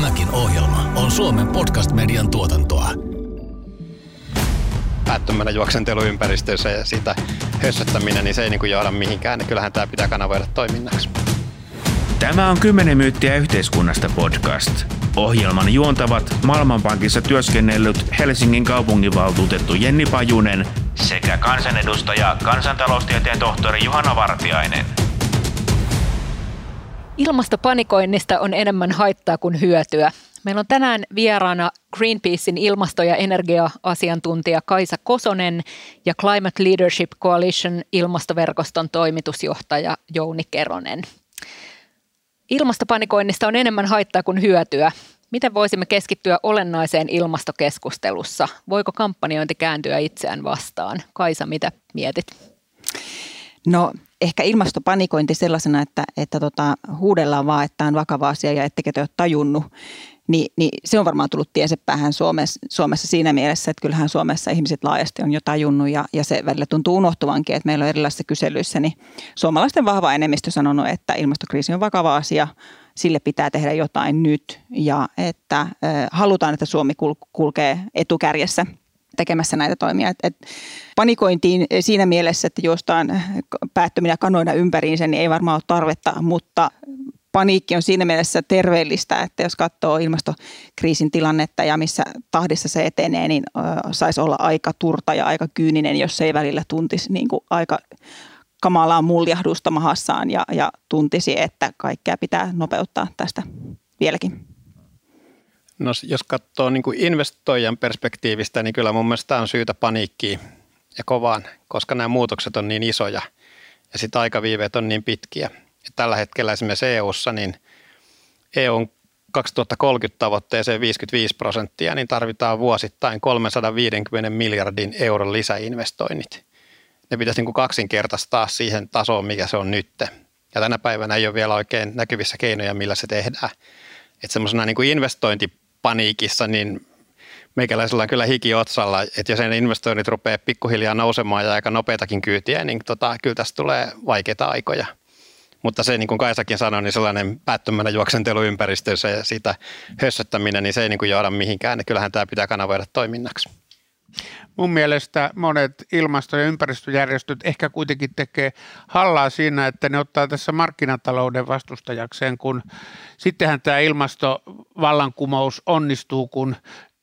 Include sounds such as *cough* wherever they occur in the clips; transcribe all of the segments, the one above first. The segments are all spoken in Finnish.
Tämäkin ohjelma on Suomen podcast-median tuotantoa. Päättömänä juoksenteluympäristössä ja sitä hössöttäminen, niin se ei niin kuin johda mihinkään. Niin kyllähän tämä pitää kanavoida toiminnaksi. Tämä on 10 myyttiä yhteiskunnasta podcast. Ohjelman juontavat Maailmanpankissa työskennellyt Helsingin kaupunginvaltuutettu Jenni Pajunen sekä kansanedustaja kansantaloustieteen tohtori Juhana Vartiainen. Ilmastopanikoinnista on enemmän haittaa kuin hyötyä. Meillä on tänään vieraana Greenpeacein ilmasto- ja energia-asiantuntija Kaisa Kosonen ja Climate Leadership Coalition ilmastoverkoston toimitusjohtaja Jouni Keronen. Ilmastopanikoinnista on enemmän haittaa kuin hyötyä. Miten voisimme keskittyä olennaiseen ilmastokeskustelussa? Voiko kampanjointi kääntyä itseään vastaan? Kaisa, mitä mietit? No ehkä ilmastopanikointi sellaisena, että, että tota, huudellaan vaan, että on vakava asia ja ettekö te ole tajunnut, niin, niin se on varmaan tullut tiensä päähän Suomessa, Suomessa siinä mielessä, että kyllähän Suomessa ihmiset laajasti on jo tajunnut ja, ja se välillä tuntuu unohtuvankin, että meillä on erilaisissa kyselyissä, niin suomalaisten vahva enemmistö sanonut, että ilmastokriisi on vakava asia, sille pitää tehdä jotain nyt ja että halutaan, että Suomi kulkee etukärjessä tekemässä näitä toimia. Et, et panikointiin siinä mielessä, että juostaan päättöminä kanoina ympäriinsä, niin ei varmaan ole tarvetta, mutta paniikki on siinä mielessä terveellistä, että jos katsoo ilmastokriisin tilannetta ja missä tahdissa se etenee, niin saisi olla aika turta ja aika kyyninen, jos se ei välillä tuntisi niin kuin aika kamalaa muljahdusta mahassaan ja, ja tuntisi, että kaikkea pitää nopeuttaa tästä vieläkin. No jos katsoo niin kuin investoijan perspektiivistä, niin kyllä mun mielestä on syytä paniikkiin ja kovaan, koska nämä muutokset on niin isoja ja sitten aikaviiveet on niin pitkiä. Ja tällä hetkellä esimerkiksi EU-ssa, niin EUn 2030 tavoitteeseen 55 prosenttia, niin tarvitaan vuosittain 350 miljardin euron lisäinvestoinnit. Ne pitäisi niin kuin kaksinkertaistaa siihen tasoon, mikä se on nyt. Ja tänä päivänä ei ole vielä oikein näkyvissä keinoja, millä se tehdään. Että semmoisena niin kuin investointipaniikissa, niin meikäläisellä on kyllä hiki otsalla, että jos ne investoinnit rupeaa pikkuhiljaa nousemaan ja aika nopeatakin kyytiä, niin tota, kyllä tästä tulee vaikeita aikoja – mutta se, niin kuin Kaisakin sanoi, niin sellainen päättömänä juoksenteluympäristössä ja sitä hössöttäminen, niin se ei niin kuin johda mihinkään. Kyllähän tämä pitää kanavoida toiminnaksi. Mun mielestä monet ilmasto- ja ympäristöjärjestöt ehkä kuitenkin tekee hallaa siinä, että ne ottaa tässä markkinatalouden vastustajakseen, kun sittenhän tämä ilmastovallankumous onnistuu, kun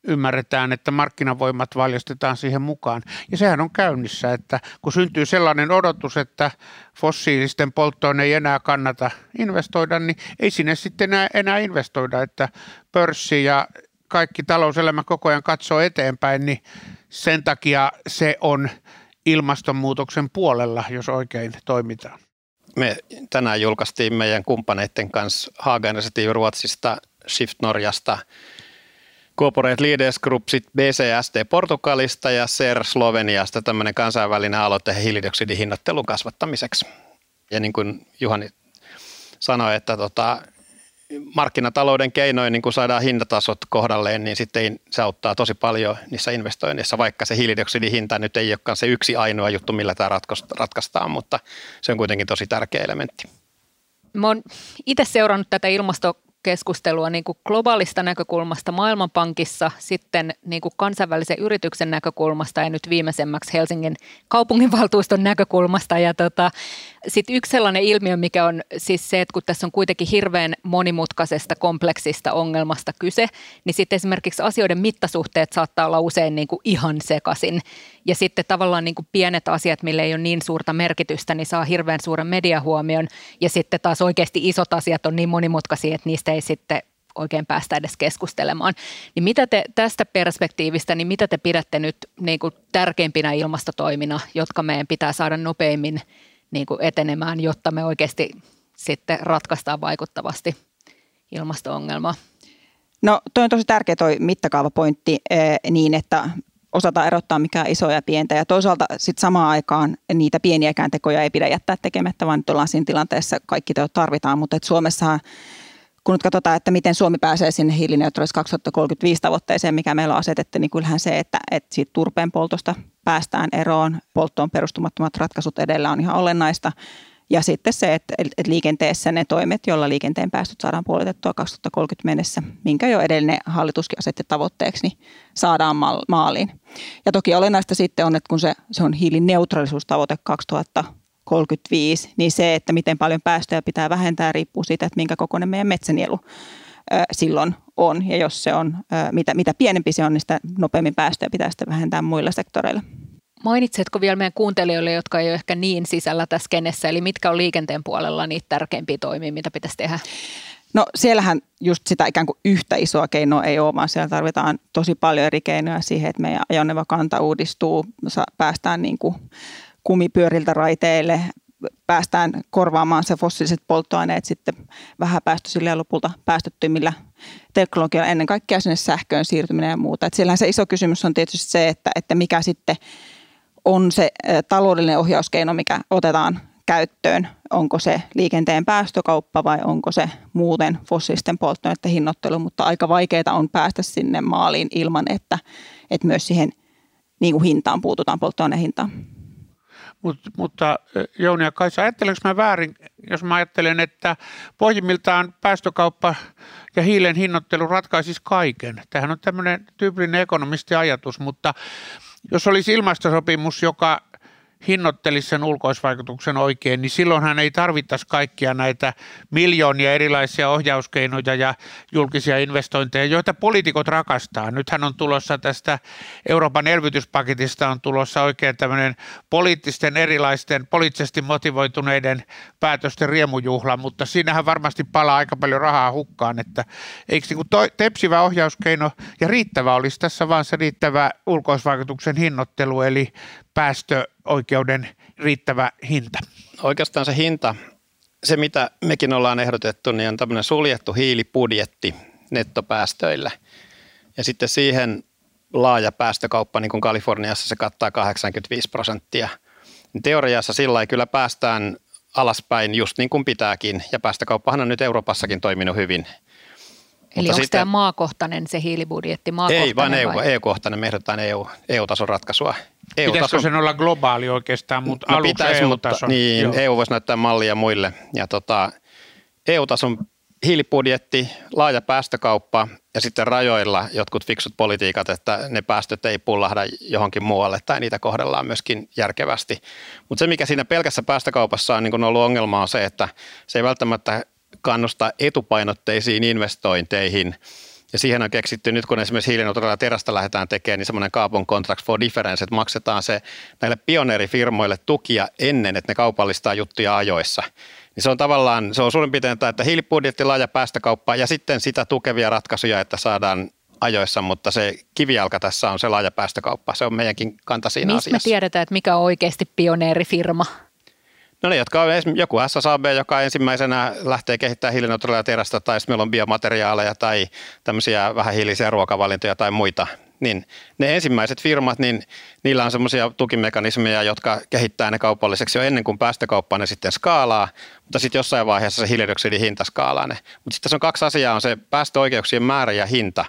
ymmärretään, että markkinavoimat valjastetaan siihen mukaan. Ja sehän on käynnissä, että kun syntyy sellainen odotus, että fossiilisten polttoon ei enää kannata investoida, niin ei sinne sitten enää, enää investoida, että pörssi ja kaikki talouselämä koko ajan katsoo eteenpäin, niin sen takia se on ilmastonmuutoksen puolella, jos oikein toimitaan. Me tänään julkaistiin meidän kumppaneiden kanssa Haga Ruotsista, Shift Norjasta – Corporate Leaders Group, BCSD Portugalista ja SER Sloveniasta tämmöinen kansainvälinen aloite hiilidioksidihinnattelun kasvattamiseksi. Ja niin kuin Juhani sanoi, että tota, markkinatalouden keinoin niin kun saadaan hintatasot kohdalleen, niin sitten se auttaa tosi paljon niissä investoinneissa, vaikka se hiilidioksidihinta nyt ei olekaan se yksi ainoa juttu, millä tämä ratkaistaan, mutta se on kuitenkin tosi tärkeä elementti. Mä oon itse seurannut tätä ilmasto keskustelua niin kuin globaalista näkökulmasta Maailmanpankissa, sitten niin kuin kansainvälisen yrityksen näkökulmasta ja nyt viimeisemmäksi Helsingin kaupunginvaltuuston näkökulmasta. Ja tota, sitten yksi sellainen ilmiö, mikä on siis se, että kun tässä on kuitenkin hirveän monimutkaisesta, kompleksista ongelmasta kyse, niin sitten esimerkiksi asioiden mittasuhteet saattaa olla usein niin kuin ihan sekaisin. Ja sitten tavallaan niin kuin pienet asiat, mille ei ole niin suurta merkitystä, niin saa hirveän suuren mediahuomion. Ja sitten taas oikeasti isot asiat on niin monimutkaisia, että niistä sitten oikein päästä edes keskustelemaan. Niin mitä te tästä perspektiivistä, niin mitä te pidätte nyt niin kuin tärkeimpinä ilmastotoimina, jotka meidän pitää saada nopeimmin niin kuin etenemään, jotta me oikeasti sitten ratkaistaan vaikuttavasti ilmasto-ongelmaa? No toi on tosi tärkeä toi mittakaavapointti eh, niin, että osata erottaa mikä on isoja ja pientä. Ja toisaalta sitten samaan aikaan niitä pieniäkään tekoja ei pidä jättää tekemättä, vaan nyt ollaan siinä tilanteessa, kaikki teot tarvitaan. Mutta Suomessahan kun nyt katsotaan, että miten Suomi pääsee sinne hiilineutraalis 2035 tavoitteeseen, mikä meillä on asetettu, niin kyllähän se, että, että siitä turpeen poltosta päästään eroon, polttoon perustumattomat ratkaisut edellä on ihan olennaista. Ja sitten se, että, että liikenteessä ne toimet, joilla liikenteen päästöt saadaan puolitettua 2030 mennessä, minkä jo edellinen hallituskin asetti tavoitteeksi, niin saadaan maaliin. Ja toki olennaista sitten on, että kun se, se on hiilineutraalisuustavoite 2035, niin se, että miten paljon päästöjä pitää vähentää, riippuu siitä, että minkä kokoinen meidän metsänielu silloin on. Ja jos se on, mitä, mitä pienempi se on, niin sitä nopeammin päästöjä pitää sitten vähentää muilla sektoreilla. Mainitsetko vielä meidän kuuntelijoille, jotka ei ole ehkä niin sisällä tässä kenessä, eli mitkä on liikenteen puolella niitä tärkeimpiä toimia, mitä pitäisi tehdä? No siellähän just sitä ikään kuin yhtä isoa keinoa ei ole, vaan siellä tarvitaan tosi paljon eri keinoja siihen, että meidän ajoneuvokanta uudistuu, päästään niin kuin kumipyöriltä raiteille, päästään korvaamaan se fossiiliset polttoaineet sitten vähäpäästöisillä ja lopulta päästöttömillä teknologialla, ennen kaikkea sinne sähköön siirtyminen ja muuta. Et siellähän se iso kysymys on tietysti se, että, että mikä sitten on se taloudellinen ohjauskeino, mikä otetaan käyttöön. Onko se liikenteen päästökauppa vai onko se muuten fossiilisten polttoaineiden hinnoittelu, mutta aika vaikeaa on päästä sinne maaliin ilman, että, että myös siihen niin kuin hintaan puututaan, polttoaineen hintaan. Mut, mutta Jouni ja Kaisa, ajattelenko mä väärin, jos mä ajattelen, että pohjimmiltaan päästökauppa ja hiilen hinnoittelu ratkaisisi kaiken. Tämähän on tämmöinen tyypillinen ekonomistiajatus, mutta jos olisi ilmastosopimus, joka hinnoittelisi sen ulkoisvaikutuksen oikein, niin silloinhan ei tarvittaisi kaikkia näitä miljoonia erilaisia ohjauskeinoja ja julkisia investointeja, joita poliitikot rakastaa. Nythän on tulossa tästä Euroopan elvytyspaketista on tulossa oikein tämmöinen poliittisten erilaisten, poliittisesti motivoituneiden päätösten riemujuhla, mutta siinähän varmasti palaa aika paljon rahaa hukkaan, että eikö niin toi, tepsivä ohjauskeino ja riittävä olisi tässä vaan se riittävä ulkoisvaikutuksen hinnoittelu, eli päästöoikeuden riittävä hinta? Oikeastaan se hinta, se mitä mekin ollaan ehdotettu, niin on tämmöinen suljettu hiilibudjetti nettopäästöillä. Ja sitten siihen laaja päästökauppa, niin kuin Kaliforniassa se kattaa 85 prosenttia. Teoriassa sillä ei kyllä päästään alaspäin just niin kuin pitääkin, ja päästökauppahan on nyt Euroopassakin toiminut hyvin. Eli onko tämä maakohtainen se hiilibudjetti? Ei, vaan EU, EU-kohtainen. Me ehdotetaan EU, EU-tason ratkaisua. EU Pitäisikö sen olla globaali oikeastaan, mutta no, aluksi EU-tason? Mutta, niin, Joo. EU voisi näyttää mallia muille. Ja tota, EU-tason hiilibudjetti, laaja päästökauppa ja sitten rajoilla jotkut fiksut politiikat, että ne päästöt ei pullahda johonkin muualle tai niitä kohdellaan myöskin järkevästi. Mutta se, mikä siinä pelkässä päästökaupassa on niin ollut ongelma on se, että se ei välttämättä kannusta etupainotteisiin investointeihin. Ja siihen on keksitty nyt, kun esimerkiksi hiilineutraalia terästä lähdetään tekemään, niin semmoinen carbon contract for difference, että maksetaan se näille pioneerifirmoille tukia ennen, että ne kaupallistaa juttuja ajoissa. Niin se on tavallaan, se on suurin piirtein, että hiilibudjetti, laaja päästökauppa ja sitten sitä tukevia ratkaisuja, että saadaan ajoissa, mutta se kivijalka tässä on se laaja päästökauppa. Se on meidänkin kanta siinä Mistä asiassa. me tiedetään, että mikä on oikeasti pioneerifirma? No ne, jotka on joku SSAB, joka ensimmäisenä lähtee kehittämään hiilineutraalia terästä, tai sitten meillä on biomateriaaleja tai tämmöisiä vähähiilisiä ruokavalintoja tai muita, niin ne ensimmäiset firmat, niin niillä on semmoisia tukimekanismeja, jotka kehittää ne kaupalliseksi jo ennen kuin päästökauppaa ne sitten skaalaa, mutta sitten jossain vaiheessa se hiilidioksidin hinta skaalaa ne. Mutta sitten tässä on kaksi asiaa, on se päästöoikeuksien määrä ja hinta.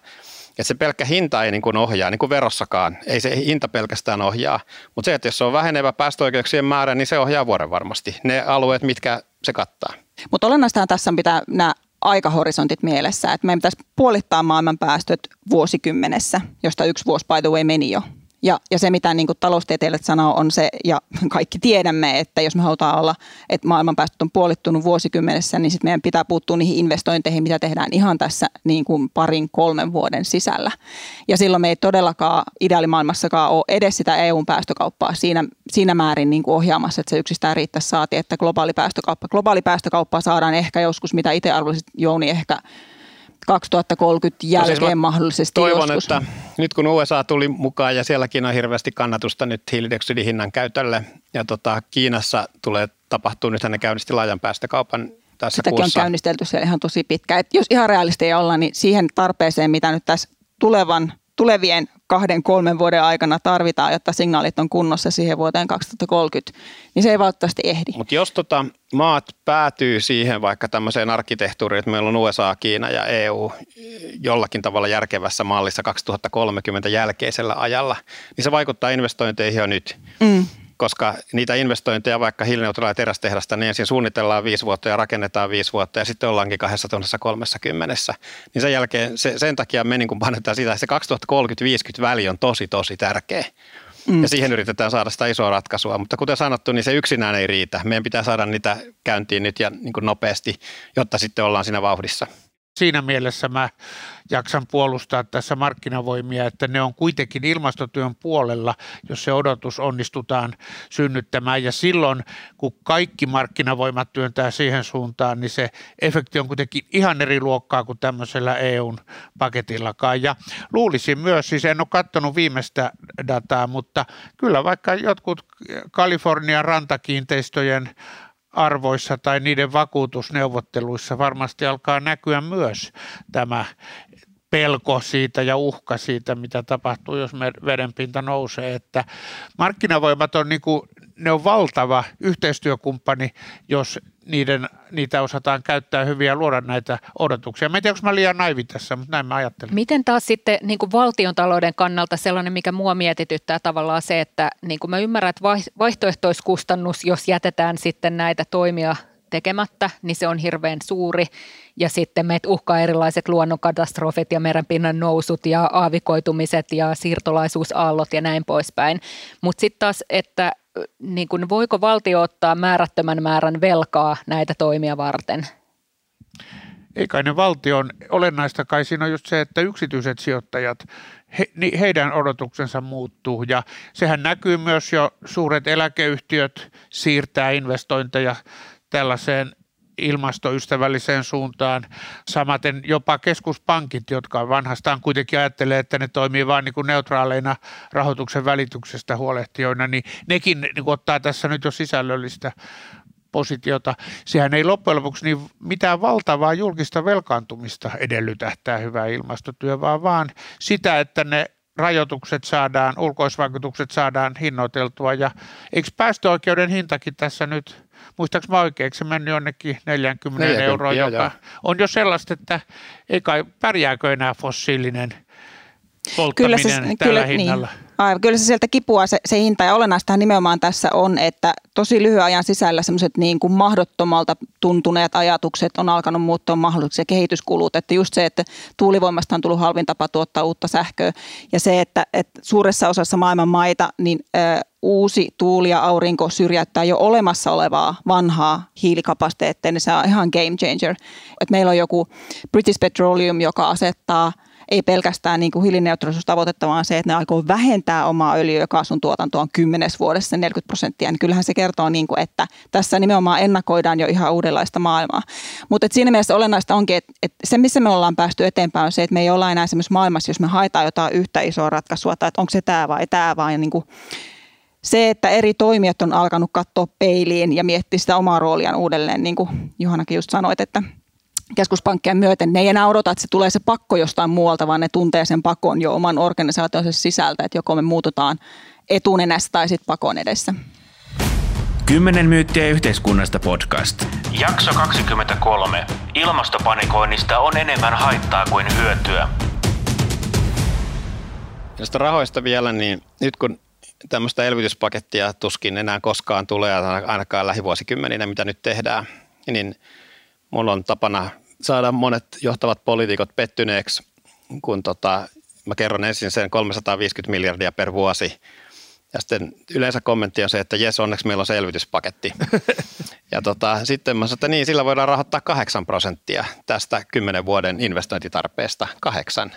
Että se pelkkä hinta ei niin kuin ohjaa, niin kuin verossakaan. Ei se hinta pelkästään ohjaa. Mutta se, että jos se on vähenevä päästöoikeuksien määrä, niin se ohjaa vuoden varmasti. Ne alueet, mitkä se kattaa. Mutta olennaista tässä pitää nämä aikahorisontit mielessä, että meidän pitäisi puolittaa maailman päästöt vuosikymmenessä, josta yksi vuosi by the way meni jo ja, ja se, mitä niin kuin taloustieteilijät sanoo, on se, ja *laughs* kaikki tiedämme, että jos me halutaan olla, että maailman päästöt on puolittunut vuosikymmenessä, niin sitten meidän pitää puuttua niihin investointeihin, mitä tehdään ihan tässä niin kuin parin, kolmen vuoden sisällä. Ja silloin me ei todellakaan ideaalimaailmassakaan ole edes sitä EUn päästökauppaa siinä, siinä määrin niin kuin ohjaamassa, että se yksistään riittäisi saati, että globaali päästökauppa. Globaali päästökauppa saadaan ehkä joskus, mitä itse arvoisit Jouni ehkä 2030 jälkeen no siis mahdollisesti Toivon, joskus. että nyt kun USA tuli mukaan ja sielläkin on hirveästi kannatusta nyt hiilidioksidihinnan käytölle ja tota, Kiinassa tulee tapahtuu, nyt ne käynnisti laajan päästökaupan tässä Sitäkin kuussa. on käynnistelty siellä ihan tosi pitkä. Et jos ihan realisteja ollaan, niin siihen tarpeeseen, mitä nyt tässä tulevan tulevien kahden, kolmen vuoden aikana tarvitaan, jotta signaalit on kunnossa siihen vuoteen 2030, niin se ei valitettavasti ehdi. Mutta jos tota, maat päätyy siihen vaikka tämmöiseen arkkitehtuuriin, että meillä on USA, Kiina ja EU jollakin tavalla järkevässä mallissa 2030 jälkeisellä ajalla, niin se vaikuttaa investointeihin jo nyt. Mm. Koska niitä investointeja vaikka hiilineutraalia terästehdasta, niin ensin suunnitellaan viisi vuotta ja rakennetaan viisi vuotta ja sitten ollaankin 2030. Niin sen jälkeen se, sen takia me niin panetaan sitä, että se 2030-50 väli on tosi tosi tärkeä. Mm. Ja siihen yritetään saada sitä isoa ratkaisua, mutta kuten sanottu, niin se yksinään ei riitä. Meidän pitää saada niitä käyntiin nyt ja niin nopeasti, jotta sitten ollaan siinä vauhdissa siinä mielessä mä jaksan puolustaa tässä markkinavoimia, että ne on kuitenkin ilmastotyön puolella, jos se odotus onnistutaan synnyttämään. Ja silloin, kun kaikki markkinavoimat työntää siihen suuntaan, niin se efekti on kuitenkin ihan eri luokkaa kuin tämmöisellä EUn paketillakaan. Ja luulisin myös, siis en ole katsonut viimeistä dataa, mutta kyllä vaikka jotkut Kalifornian rantakiinteistöjen arvoissa tai niiden vakuutusneuvotteluissa varmasti alkaa näkyä myös tämä pelko siitä ja uhka siitä, mitä tapahtuu, jos vedenpinta nousee. Että markkinavoimat on, niin kuin, ne on valtava yhteistyökumppani, jos niiden, niitä osataan käyttää hyvin ja luoda näitä odotuksia. Mä en tiedä, onko mä liian naivi tässä, mutta näin mä ajattelen. Miten taas sitten niin kuin valtion talouden kannalta sellainen, mikä mua mietityttää tavallaan se, että niin kuin mä ymmärrän, että vaihtoehtoiskustannus, jos jätetään sitten näitä toimia tekemättä, niin se on hirveän suuri. Ja sitten meitä uhkaa erilaiset luonnonkatastrofit ja merenpinnan nousut ja aavikoitumiset ja siirtolaisuusaallot ja näin poispäin. Mutta sitten taas, että niin kun, voiko valtio ottaa määrättömän määrän velkaa näitä toimia varten? Ei kai ne valtion olennaista kai siinä on just se, että yksityiset sijoittajat, he, niin heidän odotuksensa muuttuu ja sehän näkyy myös jo suuret eläkeyhtiöt siirtää investointeja tällaiseen ilmastoystävälliseen suuntaan. Samaten jopa keskuspankit, jotka vanhastaan kuitenkin ajattelee, että ne toimii vain niin kuin neutraaleina rahoituksen välityksestä huolehtijoina, niin nekin niin kuin ottaa tässä nyt jo sisällöllistä positiota. Sehän ei loppujen lopuksi niin mitään valtavaa julkista velkaantumista edellytä tämä hyvä ilmastotyö, vaan vaan sitä, että ne rajoitukset saadaan, ulkoisvaikutukset saadaan hinnoiteltua ja eikö päästöoikeuden hintakin tässä nyt muistaakseni mä oikein, se mennyt jonnekin 40, 40 euroa, joka joo. on jo sellaista, että ei kai pärjääkö enää fossiilinen polttaminen kyllä se, tällä kyllä, niin. hinnalla. Niin. Aivan, kyllä se sieltä kipua se, se hinta ja olennaista nimenomaan tässä on, että tosi lyhyen ajan sisällä semmoiset niin kuin mahdottomalta tuntuneet ajatukset on alkanut muuttua mahdollisiksi kehityskulut, että just se, että tuulivoimasta on tullut halvin tapa tuottaa uutta sähköä. Ja se, että, että suuressa osassa maailman maita niin ö, uusi tuuli ja aurinko syrjäyttää jo olemassa olevaa vanhaa hiilikapasiteettia, niin se on ihan game changer. Et meillä on joku British Petroleum, joka asettaa – ei pelkästään niin kuin hiilineutraalisuustavoitetta, vaan se, että ne aikoo vähentää omaa öljy- ja kaasun tuotantoa kymmenes vuodessa 40 prosenttia, niin kyllähän se kertoo, niin kuin, että tässä nimenomaan ennakoidaan jo ihan uudenlaista maailmaa. Mutta siinä mielessä olennaista onkin, että, että se, missä me ollaan päästy eteenpäin, on se, että me ei olla enää semmoisessa maailmassa, jos me haetaan jotain yhtä isoa ratkaisua, tai että onko se tämä vai tämä, vai niin kuin se, että eri toimijat on alkanut katsoa peiliin ja miettiä sitä omaa rooliaan uudelleen, niin kuin Juhanakin just sanoit, että keskuspankkeja myöten, ne ei enää odota, että se tulee se pakko jostain muualta, vaan ne tuntee sen pakon jo oman organisaationsa sisältä, että joko me muututaan etunenässä tai sitten pakon edessä. Kymmenen myyttiä yhteiskunnasta podcast. Jakso 23. Ilmastopanikoinnista on enemmän haittaa kuin hyötyä. Josta rahoista vielä, niin nyt kun tämmöistä elvytyspakettia tuskin enää koskaan tulee, ainakaan lähivuosikymmeninä, mitä nyt tehdään, niin – mulla on tapana saada monet johtavat poliitikot pettyneeksi, kun tota, mä kerron ensin sen 350 miljardia per vuosi. Ja sitten yleensä kommentti on se, että jes, onneksi meillä on selvityspaketti. *laughs* ja tota, sitten mä sanoin, että niin, sillä voidaan rahoittaa 8 prosenttia tästä 10 vuoden investointitarpeesta. Kahdeksan.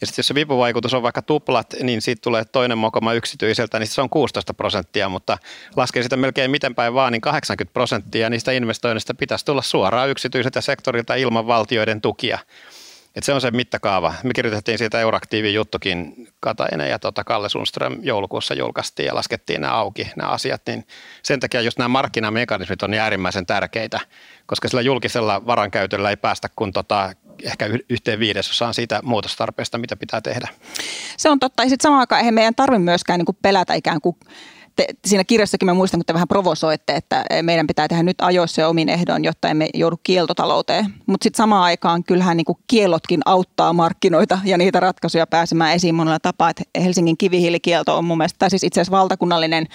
Ja sitten jos se vipuvaikutus on vaikka tuplat, niin siitä tulee toinen mokoma yksityiseltä, niin se on 16 prosenttia, mutta laskee sitä melkein miten päin vaan, niin 80 prosenttia niistä investoinnista pitäisi tulla suoraan yksityiseltä sektorilta ilman valtioiden tukia. Et se on se mittakaava. Me kirjoitettiin siitä Euraktiivin juttukin Katainen ja tota Kalle Sundström joulukuussa julkaistiin ja laskettiin nämä auki, nämä asiat. Niin sen takia just nämä markkinamekanismit on niin äärimmäisen tärkeitä, koska sillä julkisella varankäytöllä ei päästä kun tota ehkä yhteen viidesosaan siitä muutostarpeesta, mitä pitää tehdä. Se on totta. Ja sitten samaan aikaan eihän meidän tarvitse myöskään niin kuin pelätä ikään kuin te, siinä kirjassakin mä muistan, kun te vähän provosoitte, että meidän pitää tehdä nyt ajoissa ja omin ehdon, jotta emme joudu kieltotalouteen. Mutta sitten samaan aikaan kyllähän niin kiellotkin auttaa markkinoita ja niitä ratkaisuja pääsemään esiin monella tapaa. Et Helsingin kivihiilikielto on mun mielestä, tai siis itse asiassa valtakunnallinen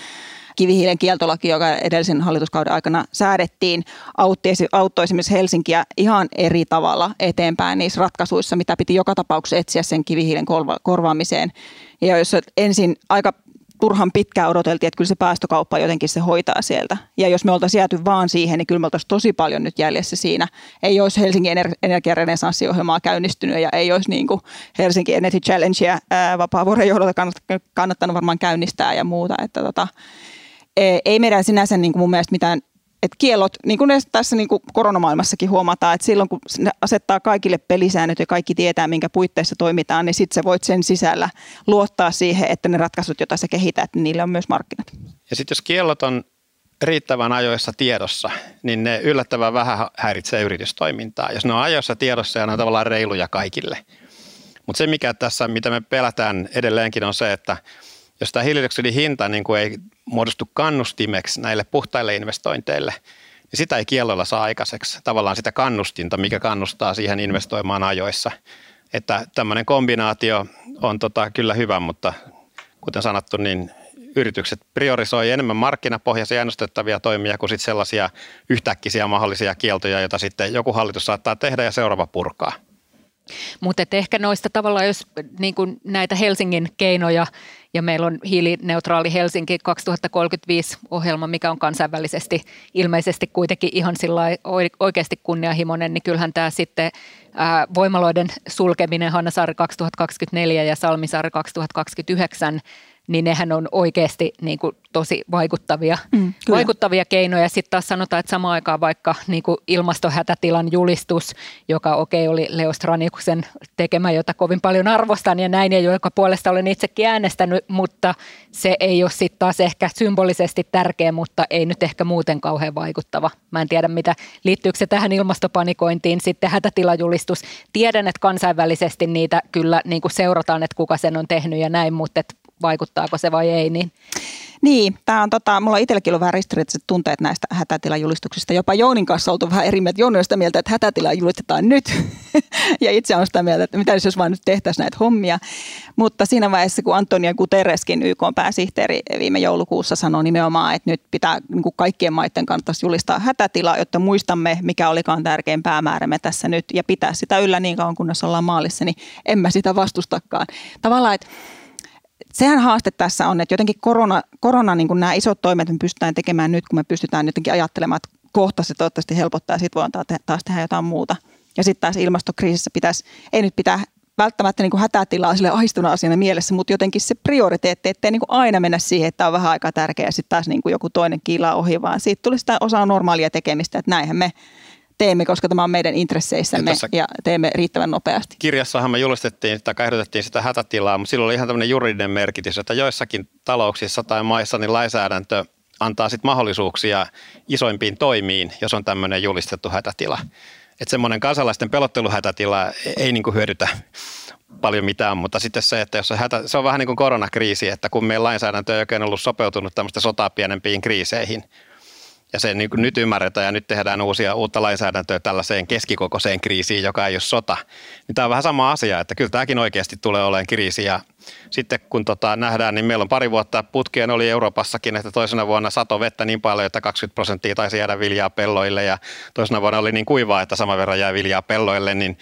kivihiilen kieltolaki, joka edellisen hallituskauden aikana säädettiin, autti, auttoi esimerkiksi Helsinkiä ihan eri tavalla eteenpäin niissä ratkaisuissa, mitä piti joka tapauksessa etsiä sen kivihiilen korvaamiseen. Ja jos ensin aika turhan pitkään odoteltiin, että kyllä se päästökauppa jotenkin se hoitaa sieltä. Ja jos me oltaisiin jääty vaan siihen, niin kyllä me oltaisiin tosi paljon nyt jäljessä siinä. Ei olisi Helsingin energiarenesanssiohjelmaa käynnistynyt ja ei olisi niin kuin Helsinki Energy Challengea vapaa-vuoden johdolta kannattanut varmaan käynnistää ja muuta. Että tota, ei meidän sinänsä niin kuin mun mielestä mitään että kiellot, niin kuin tässä niin kuin koronamaailmassakin huomataan, että silloin kun asettaa kaikille pelisäännöt ja kaikki tietää, minkä puitteissa toimitaan, niin sitten sä voit sen sisällä luottaa siihen, että ne ratkaisut, joita sä kehität, niin niillä on myös markkinat. Ja sitten jos kiellot on riittävän ajoissa tiedossa, niin ne yllättävän vähän häiritsee yritystoimintaa. Jos ne on ajoissa tiedossa ja ne on tavallaan reiluja kaikille. Mutta se, mikä tässä, mitä me pelätään edelleenkin, on se, että jos tämä hiilidioksidin hinta niin kuin ei muodostu kannustimeksi näille puhtaille investointeille, niin sitä ei kielloilla saa aikaiseksi. Tavallaan sitä kannustinta, mikä kannustaa siihen investoimaan ajoissa. Että tämmöinen kombinaatio on tota, kyllä hyvä, mutta kuten sanottu, niin yritykset priorisoi enemmän markkinapohjaisia ennustettavia toimia kuin sit sellaisia yhtäkkisiä mahdollisia kieltoja, joita sitten joku hallitus saattaa tehdä ja seuraava purkaa. Mutta ehkä noista tavallaan, jos niin kuin näitä Helsingin keinoja, ja meillä on hiilineutraali Helsinki 2035 ohjelma, mikä on kansainvälisesti ilmeisesti kuitenkin ihan oikeasti kunnianhimoinen, niin kyllähän tämä sitten ää, voimaloiden sulkeminen Hannasaari 2024 ja Salmisaari 2029 niin nehän on oikeasti niin kuin tosi vaikuttavia, mm, vaikuttavia keinoja. Sitten taas sanotaan, että samaan aikaan vaikka niin kuin ilmastohätätilan julistus, joka okei okay, oli Leo Stranikuksen tekemä, jota kovin paljon arvostan ja näin, ja joka puolesta olen itsekin äänestänyt, mutta se ei ole sitten taas ehkä symbolisesti tärkeä, mutta ei nyt ehkä muuten kauhean vaikuttava. Mä en tiedä, mitä liittyykö se tähän ilmastopanikointiin, sitten hätätilajulistus. Tiedän, että kansainvälisesti niitä kyllä niin kuin seurataan, että kuka sen on tehnyt ja näin, mutta vaikuttaako se vai ei. Niin, niin tämä on tota, mulla on itselläkin ollut vähän ristiriitaiset tunteet näistä hätätilajulistuksista. Jopa Jounin kanssa oltu vähän eri mieltä. Jouni on sitä mieltä, että hätätila julistetaan nyt. *laughs* ja itse on sitä mieltä, että mitä jos vaan nyt tehtäisiin näitä hommia. Mutta siinä vaiheessa, kun Antonia Guterreskin YK pääsihteeri viime joulukuussa sanoi nimenomaan, että nyt pitää niin kuin kaikkien maiden kannattaisi julistaa hätätila, jotta muistamme, mikä olikaan tärkein päämäärämme tässä nyt ja pitää sitä yllä niin kauan, kunnes ollaan maalissa, niin en mä sitä vastustakaan. Tavallaan, että sehän haaste tässä on, että jotenkin korona, korona niin kuin nämä isot toimet me pystytään tekemään nyt, kun me pystytään jotenkin ajattelemaan, että kohta se toivottavasti helpottaa ja sitten voidaan taas tehdä jotain muuta. Ja sitten taas ilmastokriisissä pitäisi, ei nyt pitää välttämättä niin kuin hätätilaa sille ahistuna asiana mielessä, mutta jotenkin se prioriteetti, ettei niin kuin aina mennä siihen, että on vähän aikaa tärkeää ja sitten taas niin kuin joku toinen kiilaa ohi, vaan siitä tulisi sitä osaa normaalia tekemistä, että näinhän me teemme, koska tämä on meidän intresseissämme ja, ja teemme riittävän nopeasti. Kirjassahan me julistettiin tai ehdotettiin sitä hätätilaa, mutta silloin oli ihan tämmöinen juridinen merkitys, että joissakin talouksissa tai maissa niin lainsäädäntö antaa sitten mahdollisuuksia isoimpiin toimiin, jos on tämmöinen julistettu hätätila. Että semmoinen kansalaisten pelotteluhätätila ei niin kuin hyödytä paljon mitään, mutta sitten se, että jos on hätä, se on vähän niin kuin koronakriisi, että kun meidän lainsäädäntö ei oikein ollut sopeutunut tämmöistä sotaa pienempiin kriiseihin – ja se niin nyt ymmärretään ja nyt tehdään uusia, uutta lainsäädäntöä tällaiseen keskikokoiseen kriisiin, joka ei ole sota. Niin tämä on vähän sama asia, että kyllä tämäkin oikeasti tulee olemaan kriisi. Ja sitten kun tota nähdään, niin meillä on pari vuotta putkeen oli Euroopassakin, että toisena vuonna sato vettä niin paljon, että 20 prosenttia taisi jäädä viljaa pelloille. Ja toisena vuonna oli niin kuivaa, että sama verran jää viljaa pelloille, niin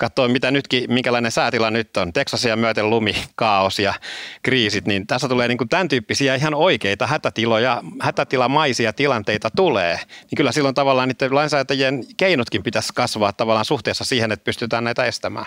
katsoo mitä nytkin, minkälainen säätila nyt on, Teksasia myöten lumi, kaos ja kriisit, niin tässä tulee niin kuin tämän tyyppisiä ihan oikeita hätätiloja, hätätilamaisia tilanteita tulee, niin kyllä silloin tavallaan niiden lainsäätäjien keinotkin pitäisi kasvaa tavallaan suhteessa siihen, että pystytään näitä estämään.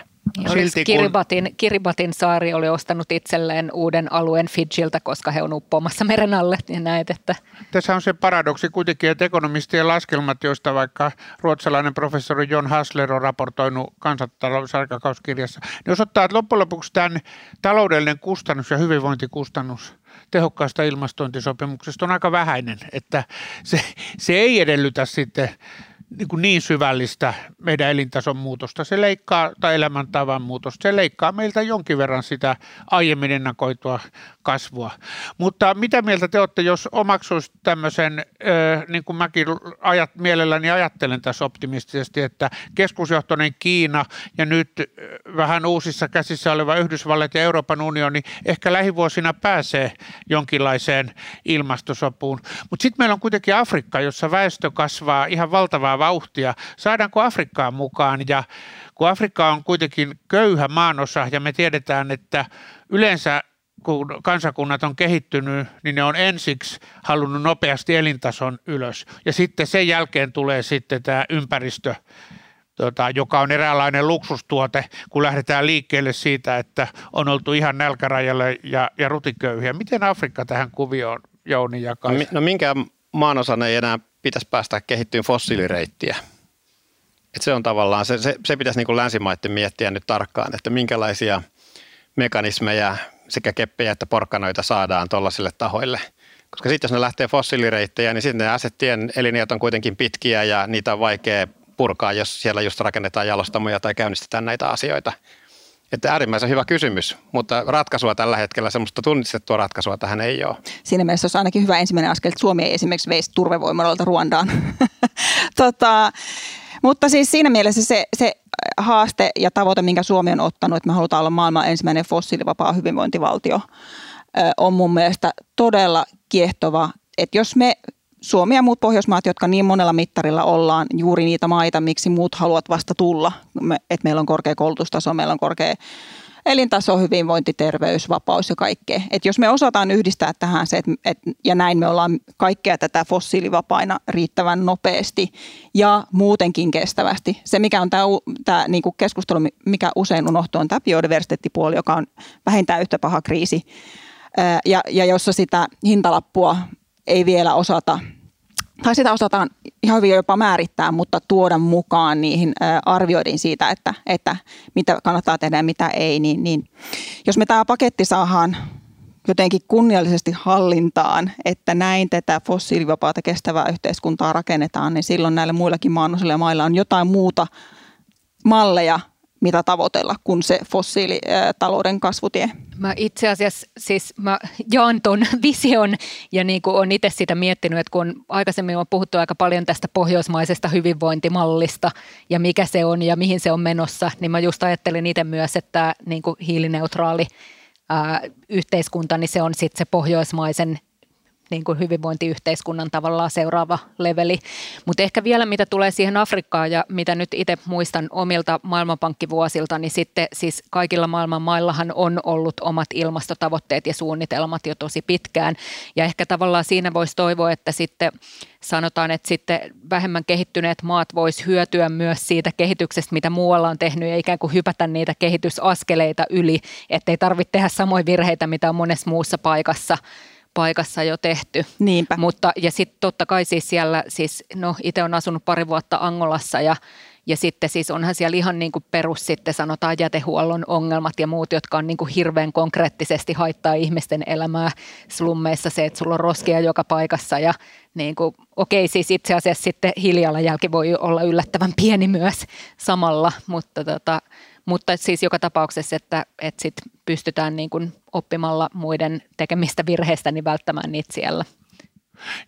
Silti Kiribatin, kun... Kiribatin saari oli ostanut itselleen uuden alueen Fidjiltä, koska he on uppoamassa meren alle. Niin näet, että... Tässä on se paradoksi kuitenkin, että ekonomistien laskelmat, joista vaikka ruotsalainen professori John Hassler on raportoinut kansantalousaikakauskirjassa, niin osoittaa, että loppujen lopuksi tämän taloudellinen kustannus ja hyvinvointikustannus tehokkaasta ilmastointisopimuksesta on aika vähäinen, että se, se ei edellytä sitten niin, kuin niin syvällistä meidän elintason muutosta. Se leikkaa, tai elämäntavan muutosta, se leikkaa meiltä jonkin verran sitä aiemmin ennakoitua kasvua. Mutta mitä mieltä te olette, jos omaksuisi tämmöisen, niin kuin mäkin ajat, mielelläni ajattelen tässä optimistisesti, että keskusjohtoinen Kiina ja nyt vähän uusissa käsissä oleva Yhdysvallat ja Euroopan unioni ehkä lähivuosina pääsee jonkinlaiseen ilmastosopuun. Mutta sitten meillä on kuitenkin Afrikka, jossa väestö kasvaa ihan valtavaa vauhtia. Saadaanko Afrikkaa mukaan ja kun Afrikka on kuitenkin köyhä maanosa ja me tiedetään, että yleensä kun kansakunnat on kehittynyt, niin ne on ensiksi halunnut nopeasti elintason ylös. Ja sitten sen jälkeen tulee sitten tämä ympäristö, tota, joka on eräänlainen luksustuote, kun lähdetään liikkeelle siitä, että on oltu ihan nälkärajalle ja, ja rutiköyhiä. Miten Afrikka tähän kuvioon, Jouni ja No, no minkä maanosan ei enää pitäisi päästä kehittyyn fossiilireittiä. Et se on tavallaan, se, se, se pitäisi niin kuin länsimaiden miettiä nyt tarkkaan, että minkälaisia mekanismeja sekä keppejä että porkkanoita saadaan tuollaisille tahoille. Koska sitten jos ne lähtee fossiilireittejä, niin sitten ne asettien elinjät on kuitenkin pitkiä ja niitä on vaikea purkaa, jos siellä just rakennetaan jalostamoja tai käynnistetään näitä asioita. Että äärimmäisen hyvä kysymys, mutta ratkaisua tällä hetkellä, semmoista tunnistettua ratkaisua tähän ei ole. Siinä mielessä olisi ainakin hyvä ensimmäinen askel, että Suomi ei esimerkiksi veisi turvevoimaloilta Ruandaan. *laughs* tota, mutta siis siinä mielessä se, se haaste ja tavoite, minkä Suomi on ottanut, että me halutaan olla maailman ensimmäinen fossiilivapaa hyvinvointivaltio, on mun mielestä todella kiehtova. Että jos me Suomi ja muut Pohjoismaat, jotka niin monella mittarilla ollaan juuri niitä maita, miksi muut haluat vasta tulla, että meillä on korkea koulutustaso, meillä on korkea elintaso, hyvinvointi, terveys, vapaus ja kaikkea. Et jos me osataan yhdistää tähän se, et, et, ja näin me ollaan kaikkea tätä fossiilivapaina riittävän nopeasti ja muutenkin kestävästi. Se, mikä on tämä niinku keskustelu, mikä usein unohtuu, on tämä biodiversiteettipuoli, joka on vähintään yhtä paha kriisi. Ja, ja jossa sitä hintalappua ei vielä osata tai sitä osataan ihan hyvin jopa määrittää, mutta tuoda mukaan niihin arvioihin siitä, että, että mitä kannattaa tehdä ja mitä ei, niin, niin jos me tämä paketti saadaan jotenkin kunniallisesti hallintaan, että näin tätä fossiilivapaata kestävää yhteiskuntaa rakennetaan, niin silloin näille muillakin maanosille mailla on jotain muuta malleja mitä tavoitella kuin se fossiilitalouden kasvutie. Mä itse asiassa siis mä jaan ton *laughs* vision ja niin kuin olen itse sitä miettinyt, että kun aikaisemmin on puhuttu aika paljon tästä pohjoismaisesta hyvinvointimallista ja mikä se on ja mihin se on menossa, niin mä just ajattelin itse myös, että niin kuin hiilineutraali ää, yhteiskunta, niin se on sitten se pohjoismaisen niin kuin hyvinvointiyhteiskunnan tavallaan seuraava leveli. Mutta ehkä vielä mitä tulee siihen Afrikkaan ja mitä nyt itse muistan omilta maailmanpankkivuosilta, niin sitten siis kaikilla maailman maillahan on ollut omat ilmastotavoitteet ja suunnitelmat jo tosi pitkään. Ja ehkä tavallaan siinä voisi toivoa, että sitten sanotaan, että sitten vähemmän kehittyneet maat vois hyötyä myös siitä kehityksestä, mitä muualla on tehnyt ja ikään kuin hypätä niitä kehitysaskeleita yli, ettei tarvitse tehdä samoja virheitä, mitä on monessa muussa paikassa – paikassa jo tehty. Niinpä. Mutta, ja sitten totta kai siis siellä, siis no itse on asunut pari vuotta Angolassa ja ja sitten siis onhan siellä ihan niin kuin perus sitten sanotaan jätehuollon ongelmat ja muut, jotka on niin kuin hirveän konkreettisesti haittaa ihmisten elämää slummeissa se, että sulla on roskia joka paikassa ja niin kuin, okei siis itse asiassa sitten hiilijalanjälki voi olla yllättävän pieni myös samalla, mutta tota, mutta siis joka tapauksessa, että, että sit pystytään niin kuin oppimalla muiden tekemistä virheistä niin välttämään niitä siellä.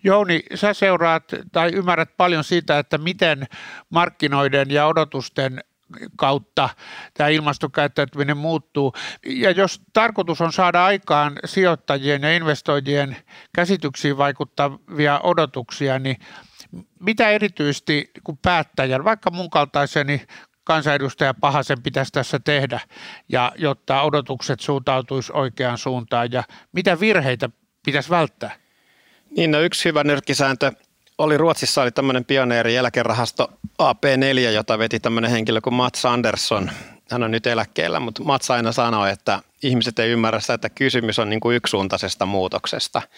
Jouni, sä seuraat tai ymmärrät paljon siitä, että miten markkinoiden ja odotusten kautta tämä ilmastokäyttäytyminen muuttuu. Ja jos tarkoitus on saada aikaan sijoittajien ja investoijien käsityksiin vaikuttavia odotuksia, niin mitä erityisesti kun päättäjän, vaikka mun kaltaiseni kansanedustaja Pahasen pitäisi tässä tehdä, ja jotta odotukset suuntautuisi oikeaan suuntaan, ja mitä virheitä pitäisi välttää? Niin, no yksi hyvä nyrkkisääntö oli Ruotsissa oli tämmöinen pioneeri eläkerahasto AP4, jota veti tämmöinen henkilö kuin Mats Andersson. Hän on nyt eläkkeellä, mutta Mats aina sanoi, että ihmiset ei ymmärrä sitä, että kysymys on niin kuin yksisuuntaisesta muutoksesta –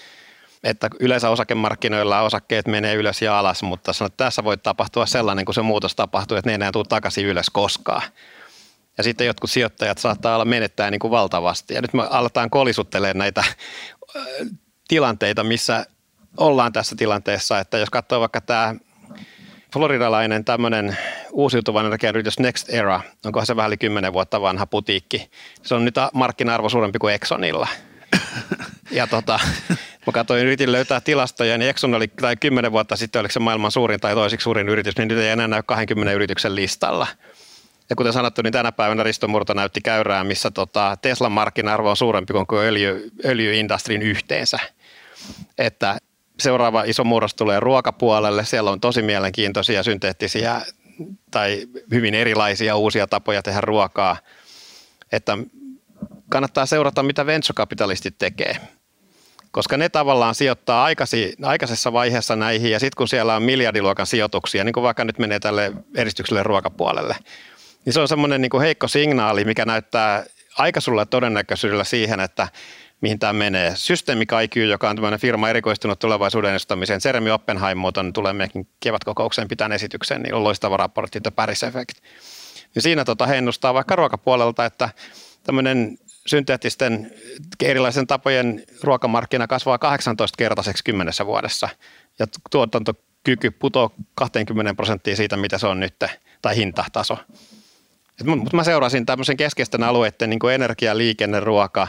että yleensä osakemarkkinoilla osakkeet menee ylös ja alas, mutta sanot, että tässä voi tapahtua sellainen, kun se muutos tapahtuu, että ne ei enää tule takaisin ylös koskaan. Ja sitten jotkut sijoittajat saattaa olla menettää niin kuin valtavasti. Ja nyt me aletaan kolisuttelemaan näitä tilanteita, missä ollaan tässä tilanteessa, että jos katsoo vaikka tämä floridalainen tämmöinen uusiutuvan energian yritys Next Era, onkohan se vähän yli 10 vuotta vanha putiikki. Se on nyt markkina-arvo suurempi kuin Exxonilla. Ja tota, mä katsoin, yritin löytää tilastoja, niin Exxon oli tai 10 vuotta sitten, oliko se maailman suurin tai toisiksi suurin yritys, niin nyt ei enää näy 20 yrityksen listalla. Ja kuten sanottu, niin tänä päivänä Risto Murto näytti käyrää, missä tota Teslan markkina-arvo on suurempi kuin öljy, öljyindustrin yhteensä. Että seuraava iso murros tulee ruokapuolelle. Siellä on tosi mielenkiintoisia synteettisiä tai hyvin erilaisia uusia tapoja tehdä ruokaa. Että kannattaa seurata, mitä venture-kapitalistit tekee. Koska ne tavallaan sijoittaa aikasi, aikaisessa vaiheessa näihin ja sitten kun siellä on miljardiluokan sijoituksia, niin kuin vaikka nyt menee tälle eristykselle ruokapuolelle, niin se on semmoinen niin heikko signaali, mikä näyttää aikaisulla todennäköisyydellä siihen, että mihin tämä menee. Systeemi IQ, joka on tämmöinen firma erikoistunut tulevaisuuden ennustamiseen, Jeremy Oppenheim muuten tulee meidänkin kevätkokoukseen pitään esityksen, niin on loistava raportti, The Paris Effect. Ja siinä tota, he ennustaa vaikka ruokapuolelta, että tämmöinen synteettisten erilaisen tapojen ruokamarkkina kasvaa 18-kertaiseksi kymmenessä vuodessa ja tuotantokyky putoo 20 prosenttia siitä, mitä se on nyt, tai hintataso. Mutta mä seurasin tämmöisen keskeisten alueiden niin kuin energia, liikenne, ruoka,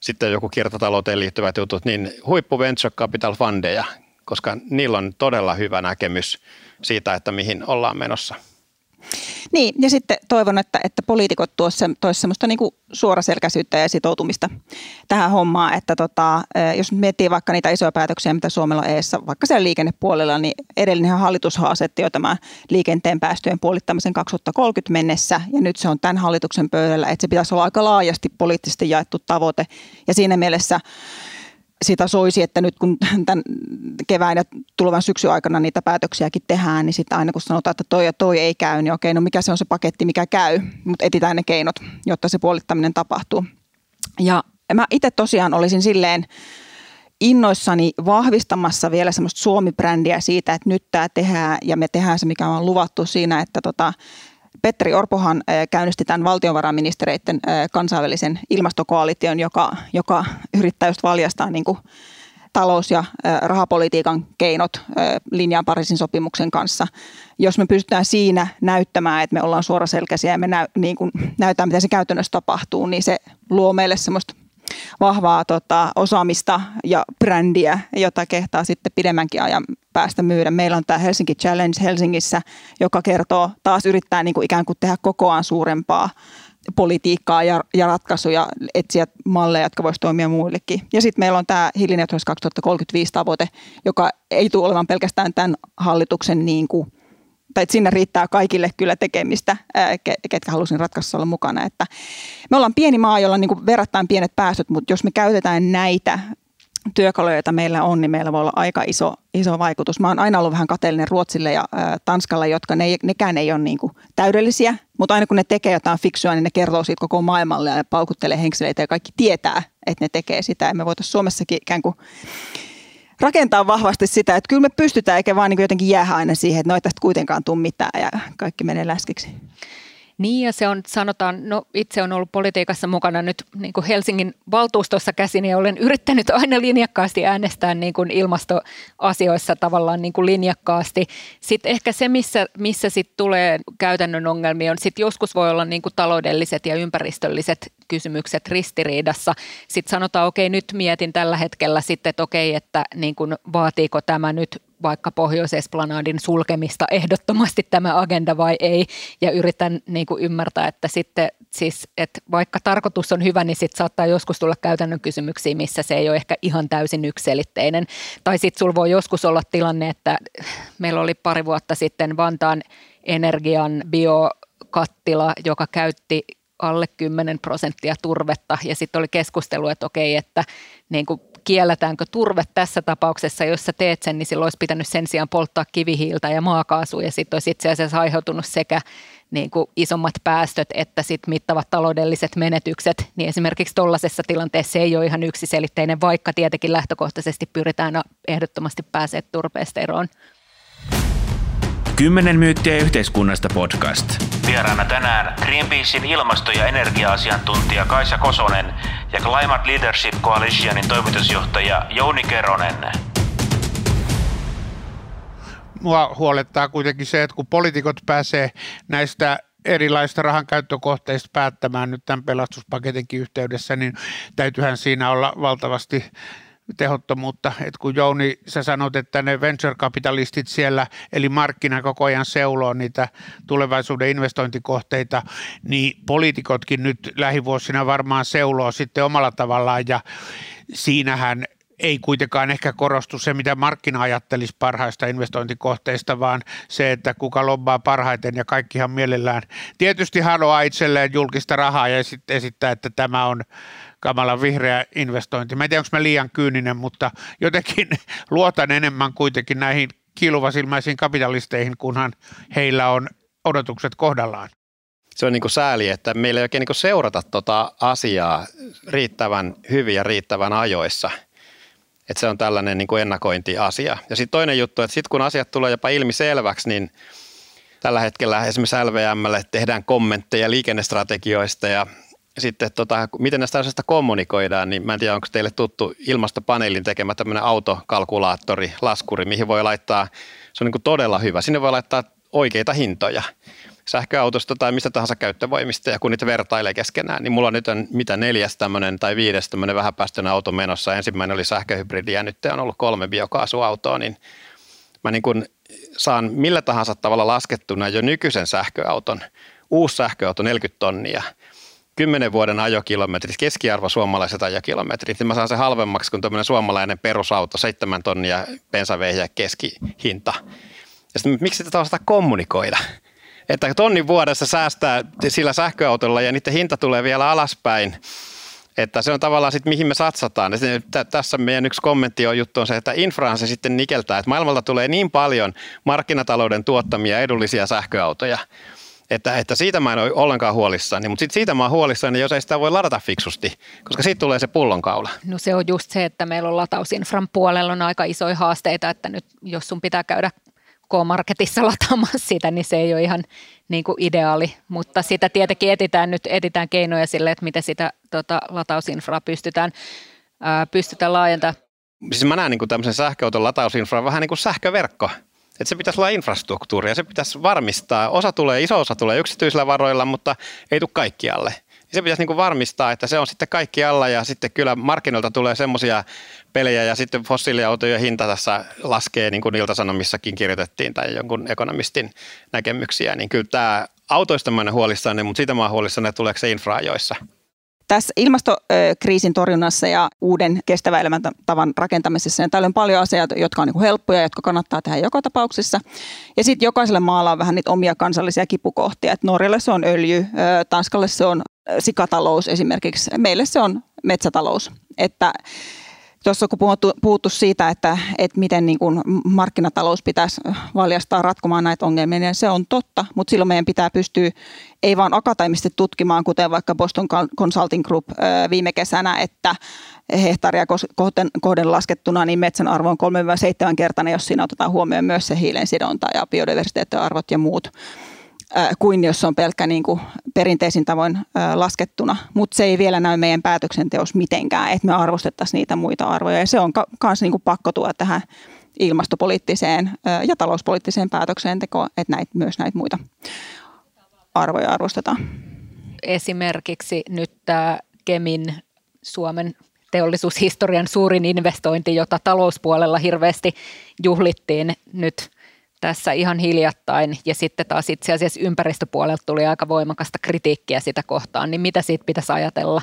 sitten joku kiertotalouteen liittyvät jutut, niin huippu venture capital fundeja, koska niillä on todella hyvä näkemys siitä, että mihin ollaan menossa – niin, ja sitten toivon, että, että poliitikot tuossa toisivat semmoista niin suoraselkäisyyttä ja sitoutumista tähän hommaan, että tota, jos miettii vaikka niitä isoja päätöksiä, mitä Suomella on eessä, vaikka siellä liikennepuolella, niin edellinen hallitus asetti jo tämän liikenteen päästöjen puolittamisen 2030 mennessä, ja nyt se on tämän hallituksen pöydällä, että se pitäisi olla aika laajasti poliittisesti jaettu tavoite, ja siinä mielessä sitä soisi, että nyt kun tämän kevään ja tulevan syksyn aikana niitä päätöksiäkin tehdään, niin sitten aina kun sanotaan, että toi ja toi ei käy, niin okei, no mikä se on se paketti, mikä käy, mutta etitään ne keinot, jotta se puolittaminen tapahtuu. Ja mä itse tosiaan olisin silleen innoissani vahvistamassa vielä semmoista Suomi-brändiä siitä, että nyt tämä tehdään ja me tehdään se, mikä on luvattu siinä, että tota, Petteri Orpohan käynnisti tämän valtiovarainministereiden kansainvälisen ilmastokoalition, joka, joka yrittää just valjastaa niin kuin talous- ja rahapolitiikan keinot linjaan Pariisin sopimuksen kanssa. Jos me pystytään siinä näyttämään, että me ollaan suoraselkäisiä ja me näy, niin kuin näytetään, miten se käytännössä tapahtuu, niin se luo meille semmoista vahvaa tota, osaamista ja brändiä, jota kehtaa sitten pidemmänkin ajan päästä myydä. Meillä on tämä Helsinki Challenge Helsingissä, joka kertoo taas yrittää niin kuin ikään kuin tehdä kokoaan suurempaa politiikkaa ja, ja ratkaisuja, etsiä malleja, jotka voisivat toimia muillekin. Ja sitten meillä on tämä hiilineutraalisuus 2035 tavoite, joka ei tule olemaan pelkästään tämän hallituksen niin kuin tai että sinne riittää kaikille kyllä tekemistä, ketkä halusin ratkaisussa olla mukana. Että me ollaan pieni maa, jolla on niin verrattain pienet päästöt, mutta jos me käytetään näitä työkaluja, joita meillä on, niin meillä voi olla aika iso, iso vaikutus. Mä oon aina ollut vähän kateellinen Ruotsille ja ä, Tanskalle, jotka ne, nekään ei ole niin kuin täydellisiä, mutta aina kun ne tekee jotain fiksua, niin ne kertoo siitä koko maailmalle ja paukuttelee henkseleitä ja kaikki tietää, että ne tekee sitä. Ja me voitaisiin Suomessakin ikään kuin rakentaa vahvasti sitä, että kyllä me pystytään, eikä vaan niin jotenkin jää aina siihen, että no ei tästä kuitenkaan tule mitään ja kaikki menee läskiksi. Niin ja se on, sanotaan, no itse on ollut politiikassa mukana nyt niin kuin Helsingin valtuustossa käsin ja olen yrittänyt aina linjakkaasti äänestää niin kuin ilmastoasioissa tavallaan niin kuin linjakkaasti. Sitten ehkä se, missä, missä sit tulee käytännön ongelmia on, sitten joskus voi olla niin kuin taloudelliset ja ympäristölliset kysymykset ristiriidassa. Sitten sanotaan, okei, nyt mietin tällä hetkellä sitten, että okei, että niin kuin, vaatiiko tämä nyt vaikka Pohjois-Esplanadin sulkemista ehdottomasti tämä agenda vai ei, ja yritän niin kuin ymmärtää, että sitten siis, että vaikka tarkoitus on hyvä, niin sitten saattaa joskus tulla käytännön kysymyksiä, missä se ei ole ehkä ihan täysin ykselitteinen. Tai sitten sulla voi joskus olla tilanne, että meillä oli pari vuotta sitten Vantaan energian biokattila, joka käytti alle 10 prosenttia turvetta ja sitten oli keskustelu, että okei, että niin kuin kielletäänkö turve tässä tapauksessa, jos sä teet sen, niin silloin olisi pitänyt sen sijaan polttaa kivihiiltä ja maakaasua ja sitten olisi itse asiassa aiheutunut sekä niin kuin isommat päästöt että sit mittavat taloudelliset menetykset, niin esimerkiksi tuollaisessa tilanteessa ei ole ihan yksiselitteinen, vaikka tietenkin lähtökohtaisesti pyritään ehdottomasti pääsee turpeesta eroon. Kymmenen myyttiä yhteiskunnasta podcast. Vieraana tänään Greenpeacein ilmasto- ja energia-asiantuntija Kaisa Kosonen ja Climate Leadership Coalitionin toimitusjohtaja Jouni Keronen. mua huolettaa kuitenkin se, että kun poliitikot pääsee näistä erilaisista rahankäyttökohteista päättämään nyt tämän pelastuspaketinkin yhteydessä, niin täytyyhän siinä olla valtavasti tehottomuutta. Et kun Jouni, sä sanot, että ne venture-kapitalistit siellä, eli markkina koko ajan seuloo niitä tulevaisuuden investointikohteita, niin poliitikotkin nyt lähivuosina varmaan seuloo sitten omalla tavallaan ja siinähän ei kuitenkaan ehkä korostu se, mitä markkina ajattelisi parhaista investointikohteista, vaan se, että kuka lobbaa parhaiten ja kaikkihan mielellään tietysti haluaa itselleen julkista rahaa ja esittää, että tämä on kamala vihreä investointi. Mä en tiedä, onko mä liian kyyninen, mutta jotenkin *laughs* luotan enemmän kuitenkin näihin kiiluvasilmäisiin kapitalisteihin, kunhan heillä on odotukset kohdallaan. Se on niin kuin sääli, että meillä ei oikein niin seurata tuota asiaa riittävän hyvin ja riittävän ajoissa. Että se on tällainen niin kuin ennakointiasia. Ja sitten toinen juttu, että sitten kun asiat tulee jopa ilmi selväksi, niin tällä hetkellä esimerkiksi LVMlle tehdään kommentteja liikennestrategioista ja sitten tota, miten näistä asioista kommunikoidaan, niin mä en tiedä, onko teille tuttu ilmastopaneelin tekemä tämmöinen autokalkulaattori, laskuri, mihin voi laittaa, se on niin todella hyvä. Sinne voi laittaa oikeita hintoja sähköautosta tai mistä tahansa käyttövoimista ja kun niitä vertailee keskenään, niin mulla on nyt on mitä neljäs tämmöinen tai viides tämmöinen vähäpäästöinen auto menossa. Ensimmäinen oli sähköhybridi ja nyt on ollut kolme biokaasuautoa, niin mä niin kuin saan millä tahansa tavalla laskettuna jo nykyisen sähköauton, uusi sähköauto 40 tonnia – 10 vuoden ajokilometrit, keskiarvo suomalaiset ajokilometrit, niin mä saan se halvemmaksi kuin tämmöinen suomalainen perusauto, 7 tonnia bensaveihiä keskihinta. Ja sitten miksi tätä osata kommunikoida? Että tonnin vuodessa säästää sillä sähköautolla ja niiden hinta tulee vielä alaspäin. Että se on tavallaan sitten, mihin me satsataan. Tässä meidän yksi kommentti on juttu on se, että infraan se sitten nikeltää, että maailmalta tulee niin paljon markkinatalouden tuottamia edullisia sähköautoja, että, että siitä mä en ole ollenkaan huolissani, mutta sit siitä mä oon huolissani, jos ei sitä voi ladata fiksusti, koska siitä tulee se pullonkaula. No se on just se, että meillä on latausinfran puolella on aika isoja haasteita, että nyt jos sun pitää käydä K-Marketissa lataamassa sitä, niin se ei ole ihan niin kuin ideaali, mutta sitä tietenkin etitään nyt etitään keinoja sille, että miten sitä tota, latausinfraa pystytään, ää, pystytään laajentamaan. Siis mä näen niin kuin tämmöisen sähköauton latausinfran vähän niin kuin sähköverkko että se pitäisi olla infrastruktuuri ja se pitäisi varmistaa. Osa tulee, iso osa tulee yksityisillä varoilla, mutta ei tule kaikkialle. Se pitäisi niin varmistaa, että se on sitten kaikkialla ja sitten kyllä markkinoilta tulee semmoisia pelejä ja sitten fossiiliautojen hinta tässä laskee, niin kuin Ilta-Sanomissakin kirjoitettiin tai jonkun ekonomistin näkemyksiä, niin kyllä tämä autoista mä olen huolissani, mutta siitä mä olen huolissani, että tuleeko se infra ajoissa. Tässä ilmastokriisin torjunnassa ja uuden kestävän elämäntavan rakentamisessa niin täällä on paljon asioita, jotka on niin helppoja, jotka kannattaa tehdä joka tapauksessa. Ja sitten jokaisella maalla on vähän niitä omia kansallisia kipukohtia. Et Norjalle se on öljy, Tanskalle se on sikatalous esimerkiksi, meille se on metsätalous. Että Tuossa kun puhuttu, puhuttu siitä, että, että miten niin kuin markkinatalous pitäisi valjastaa ratkomaan näitä ongelmia, niin se on totta, mutta silloin meidän pitää pystyä ei vaan akateemisesti tutkimaan, kuten vaikka Boston Consulting Group viime kesänä, että hehtaaria kohden, kohden laskettuna, niin metsän arvo on 3-7 kertainen, jos siinä otetaan huomioon myös se hiilen sidonta ja biodiversiteettiarvot ja muut kuin jos se on pelkkä niin kuin perinteisin tavoin laskettuna. Mutta se ei vielä näy meidän päätöksenteossa mitenkään, että me arvostettaisiin niitä muita arvoja. Ja se on myös niin pakko tuoda tähän ilmastopoliittiseen ja talouspoliittiseen päätöksentekoon, että näitä, myös näitä muita arvoja arvostetaan. Esimerkiksi nyt tämä Kemin Suomen teollisuushistorian suurin investointi, jota talouspuolella hirveästi juhlittiin nyt – tässä ihan hiljattain ja sitten taas itse asiassa ympäristöpuolelta tuli aika voimakasta kritiikkiä sitä kohtaan, niin mitä siitä pitäisi ajatella?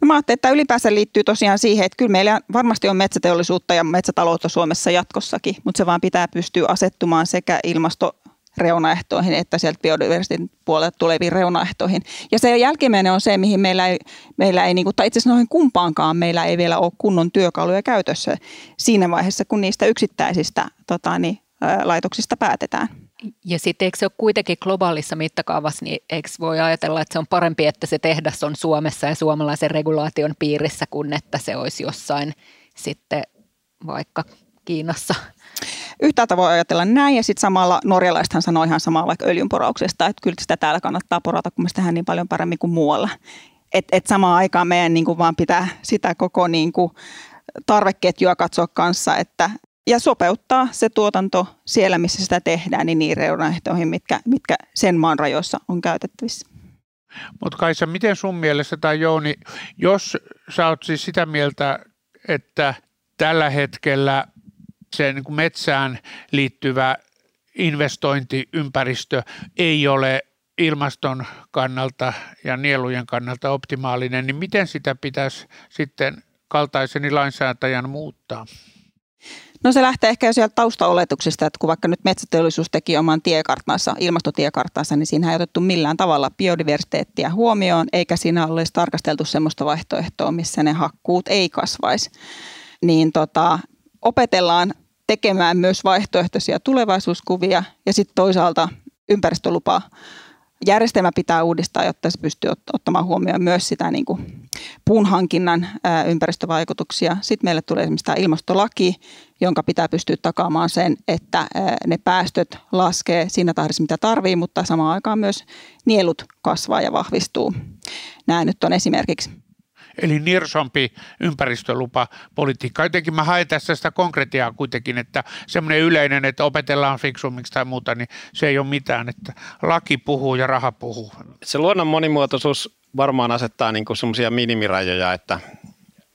No mä ajattelin, että ylipäänsä liittyy tosiaan siihen, että kyllä meillä varmasti on metsäteollisuutta ja metsätaloutta Suomessa jatkossakin, mutta se vaan pitää pystyä asettumaan sekä ilmasto reunaehtoihin, että sieltä biodiversiteetin puolelta tuleviin reunaehtoihin. Ja se jälkimmäinen on se, mihin meillä ei, meillä ei niin kuin, tai itse asiassa noihin kumpaankaan meillä ei vielä ole kunnon työkaluja käytössä siinä vaiheessa, kun niistä yksittäisistä tota, niin, laitoksista päätetään. Ja sitten eikö se ole kuitenkin globaalissa mittakaavassa, niin eikö voi ajatella, että se on parempi, että se tehdas on Suomessa ja suomalaisen regulaation piirissä, kuin että se olisi jossain sitten vaikka Kiinassa? Yhtäältä voi ajatella näin ja sitten samalla norjalaisethan sanoo ihan samaa vaikka öljynporauksesta, että kyllä sitä täällä kannattaa porata, kun me sitä tehdään niin paljon paremmin kuin muualla. Et, et samaan aikaan meidän niin kuin vaan pitää sitä koko niin kuin tarveketjua katsoa kanssa, että ja sopeuttaa se tuotanto siellä, missä sitä tehdään, niin niihin reunaehtoihin, mitkä, mitkä sen maan rajoissa on käytettävissä. Mutta Kaisa, miten sun mielestä tai Jouni, jos sä oot siis sitä mieltä, että tällä hetkellä se niin kuin metsään liittyvä investointiympäristö ei ole ilmaston kannalta ja nielujen kannalta optimaalinen, niin miten sitä pitäisi sitten kaltaiseni lainsäätäjän muuttaa? No se lähtee ehkä jo sieltä taustaoletuksista, että kun vaikka nyt metsäteollisuus teki oman tiekarttansa, ilmastotiekarttansa, niin siinä ei otettu millään tavalla biodiversiteettiä huomioon, eikä siinä ole tarkasteltu sellaista vaihtoehtoa, missä ne hakkuut ei kasvaisi. Niin tota, opetellaan tekemään myös vaihtoehtoisia tulevaisuuskuvia ja sitten toisaalta ympäristölupa järjestelmä pitää uudistaa, jotta se pystyy ottamaan huomioon myös sitä niin kuin puun hankinnan ympäristövaikutuksia. Sitten meille tulee esimerkiksi tämä ilmastolaki, jonka pitää pystyä takaamaan sen, että ne päästöt laskee siinä tahdissa, mitä tarvii, mutta samaan aikaan myös nielut kasvaa ja vahvistuu. Nämä nyt on esimerkiksi eli nirsompi ympäristölupapolitiikka. Jotenkin mä haen tässä sitä konkretiaa kuitenkin, että semmoinen yleinen, että opetellaan fiksummiksi tai muuta, niin se ei ole mitään, että laki puhuu ja raha puhuu. Se luonnon monimuotoisuus varmaan asettaa niin semmoisia minimirajoja, että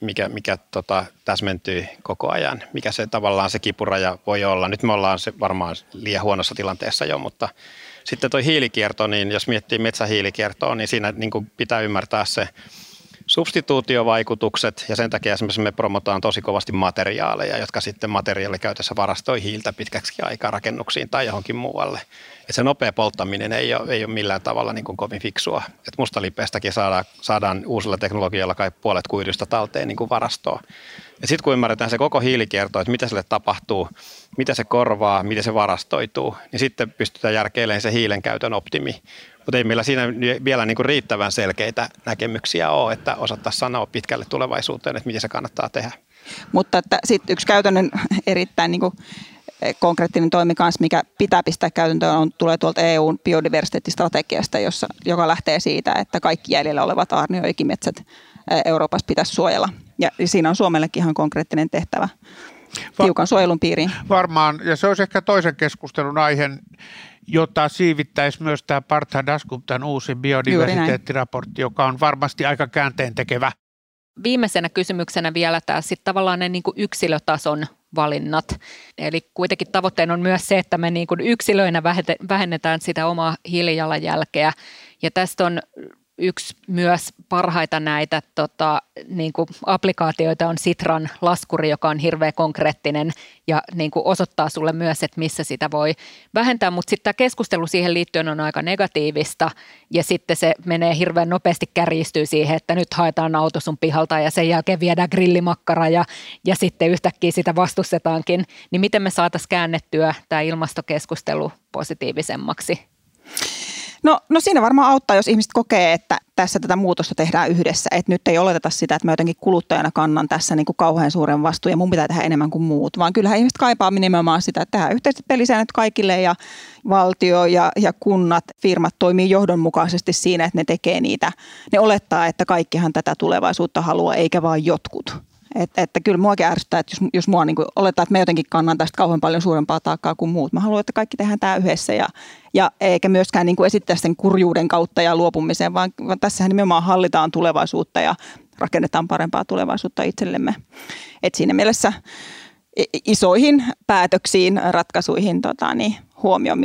mikä, mikä tota, täsmentyy koko ajan, mikä se tavallaan se kipuraja voi olla. Nyt me ollaan se varmaan liian huonossa tilanteessa jo, mutta sitten tuo hiilikierto, niin jos miettii metsähiilikiertoa, niin siinä niin pitää ymmärtää se substituutiovaikutukset ja sen takia esimerkiksi me promotaan tosi kovasti materiaaleja, jotka sitten materiaalikäytössä varastoi hiiltä pitkäksi aikaa rakennuksiin tai johonkin muualle. Et se nopea polttaminen ei ole, ei ole millään tavalla niin kuin kovin fiksua. Et mustalipeästäkin saadaan, saadaan uusilla teknologialla kai puolet kuidusta talteen niin varastoa. Ja sitten kun ymmärretään se koko hiilikierto, että mitä sille tapahtuu, mitä se korvaa, miten se varastoituu, niin sitten pystytään järkeilemään se hiilen käytön optimi mutta ei meillä siinä vielä niin kuin riittävän selkeitä näkemyksiä ole, että osattaisiin sanoa pitkälle tulevaisuuteen, että miten se kannattaa tehdä. Mutta että sitten yksi käytännön erittäin niin kuin eh, konkreettinen toimi kanssa, mikä pitää pistää käytäntöön, on, tulee tuolta EUn biodiversiteettistrategiasta, jossa, joka lähtee siitä, että kaikki jäljellä olevat aarnioikimetsät eh, Euroopassa pitäisi suojella. Ja siinä on Suomellekin ihan konkreettinen tehtävä tiukan suojelun piiriin. Varmaan, ja se olisi ehkä toisen keskustelun aiheen, jota siivittäisi myös tämä Partha Dasguptan uusi biodiversiteettiraportti, joka on varmasti aika käänteen tekevä. Viimeisenä kysymyksenä vielä tämä sitten tavallaan ne niin kuin yksilötason valinnat. Eli kuitenkin tavoitteena on myös se, että me niin kuin yksilöinä vähennetään sitä omaa hiilijalanjälkeä. Ja tästä on yksi myös parhaita näitä tota, niin kuin applikaatioita on Sitran laskuri, joka on hirveän konkreettinen ja niin kuin osoittaa sulle myös, että missä sitä voi vähentää, mutta sitten tämä keskustelu siihen liittyen on aika negatiivista ja sitten se menee hirveän nopeasti kärjistyy siihen, että nyt haetaan auto sun pihalta ja sen jälkeen viedään grillimakkara ja, ja sitten yhtäkkiä sitä vastustetaankin, niin miten me saataisiin käännettyä tämä ilmastokeskustelu positiivisemmaksi? No, no siinä varmaan auttaa, jos ihmiset kokee, että tässä tätä muutosta tehdään yhdessä. Että nyt ei oleteta sitä, että mä jotenkin kuluttajana kannan tässä niin kuin kauhean suuren vastuun ja mun pitää tehdä enemmän kuin muut. Vaan kyllähän ihmiset kaipaa nimenomaan sitä, että tehdään yhteiset pelisäännöt kaikille ja valtio ja, ja kunnat, firmat toimii johdonmukaisesti siinä, että ne tekee niitä. Ne olettaa, että kaikkihan tätä tulevaisuutta haluaa, eikä vain jotkut. Että, että kyllä muakin ärsyttää, että jos, jos mua niin kuin olettaa, että mä jotenkin kannan tästä kauhean paljon suurempaa taakkaa kuin muut. Mä haluan, että kaikki tehdään tämä yhdessä ja, ja eikä myöskään niin kuin esittää sen kurjuuden kautta ja luopumisen, vaan, vaan tässähän nimenomaan hallitaan tulevaisuutta ja rakennetaan parempaa tulevaisuutta itsellemme. Et siinä mielessä isoihin päätöksiin, ratkaisuihin tota, niin huomioon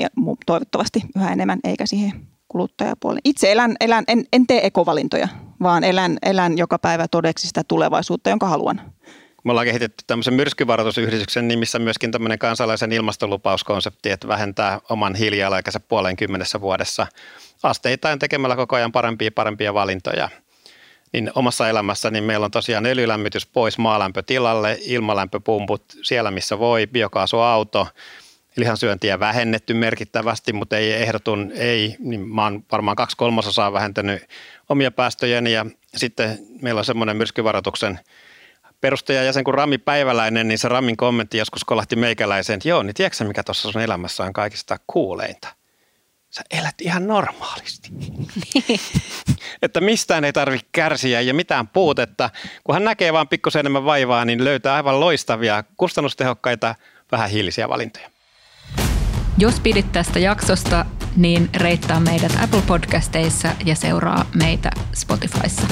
toivottavasti yhä enemmän, eikä siihen kuluttajapuoleen. Itse elän, elän en, en tee ekovalintoja vaan elän, elän joka päivä todeksi sitä tulevaisuutta, jonka haluan. Me ollaan kehitetty tämmöisen myrskyvaroitusyhdistyksen nimissä myöskin tämmöinen kansalaisen ilmastolupauskonsepti, että vähentää oman hiilijalanjälkensä puolen kymmenessä vuodessa asteittain tekemällä koko ajan parempia parempia valintoja. Niin omassa elämässä niin meillä on tosiaan öljylämmitys pois maalämpö tilalle, ilmalämpöpumput siellä missä voi, biokaasuauto, lihansyöntiä vähennetty merkittävästi, mutta ei ehdotun, ei, niin mä oon varmaan kaksi kolmasosaa vähentänyt omia päästöjäni ja sitten meillä on semmoinen myrskyvaroituksen jäsen kuin Rami Päiväläinen, niin se Ramin kommentti joskus kolahti meikäläiseen, että joo, niin tiedätkö mikä tuossa sun elämässä on kaikista kuuleinta? Sä elät ihan normaalisti. *laughs* että mistään ei tarvitse kärsiä ja mitään puutetta. Kun hän näkee vaan pikkusen enemmän vaivaa, niin löytää aivan loistavia, kustannustehokkaita vähän hiilisiä valintoja. Jos pidit tästä jaksosta, niin reittaa meidät Apple Podcasteissa ja seuraa meitä Spotifyssa.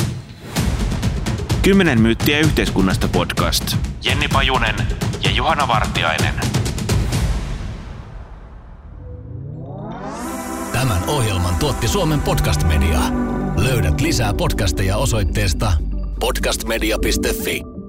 Kymmenen myyttiä yhteiskunnasta podcast. Jenni Pajunen ja Juhana Vartiainen. Tämän ohjelman tuotti Suomen Podcast Media. Löydät lisää podcasteja osoitteesta podcastmedia.fi.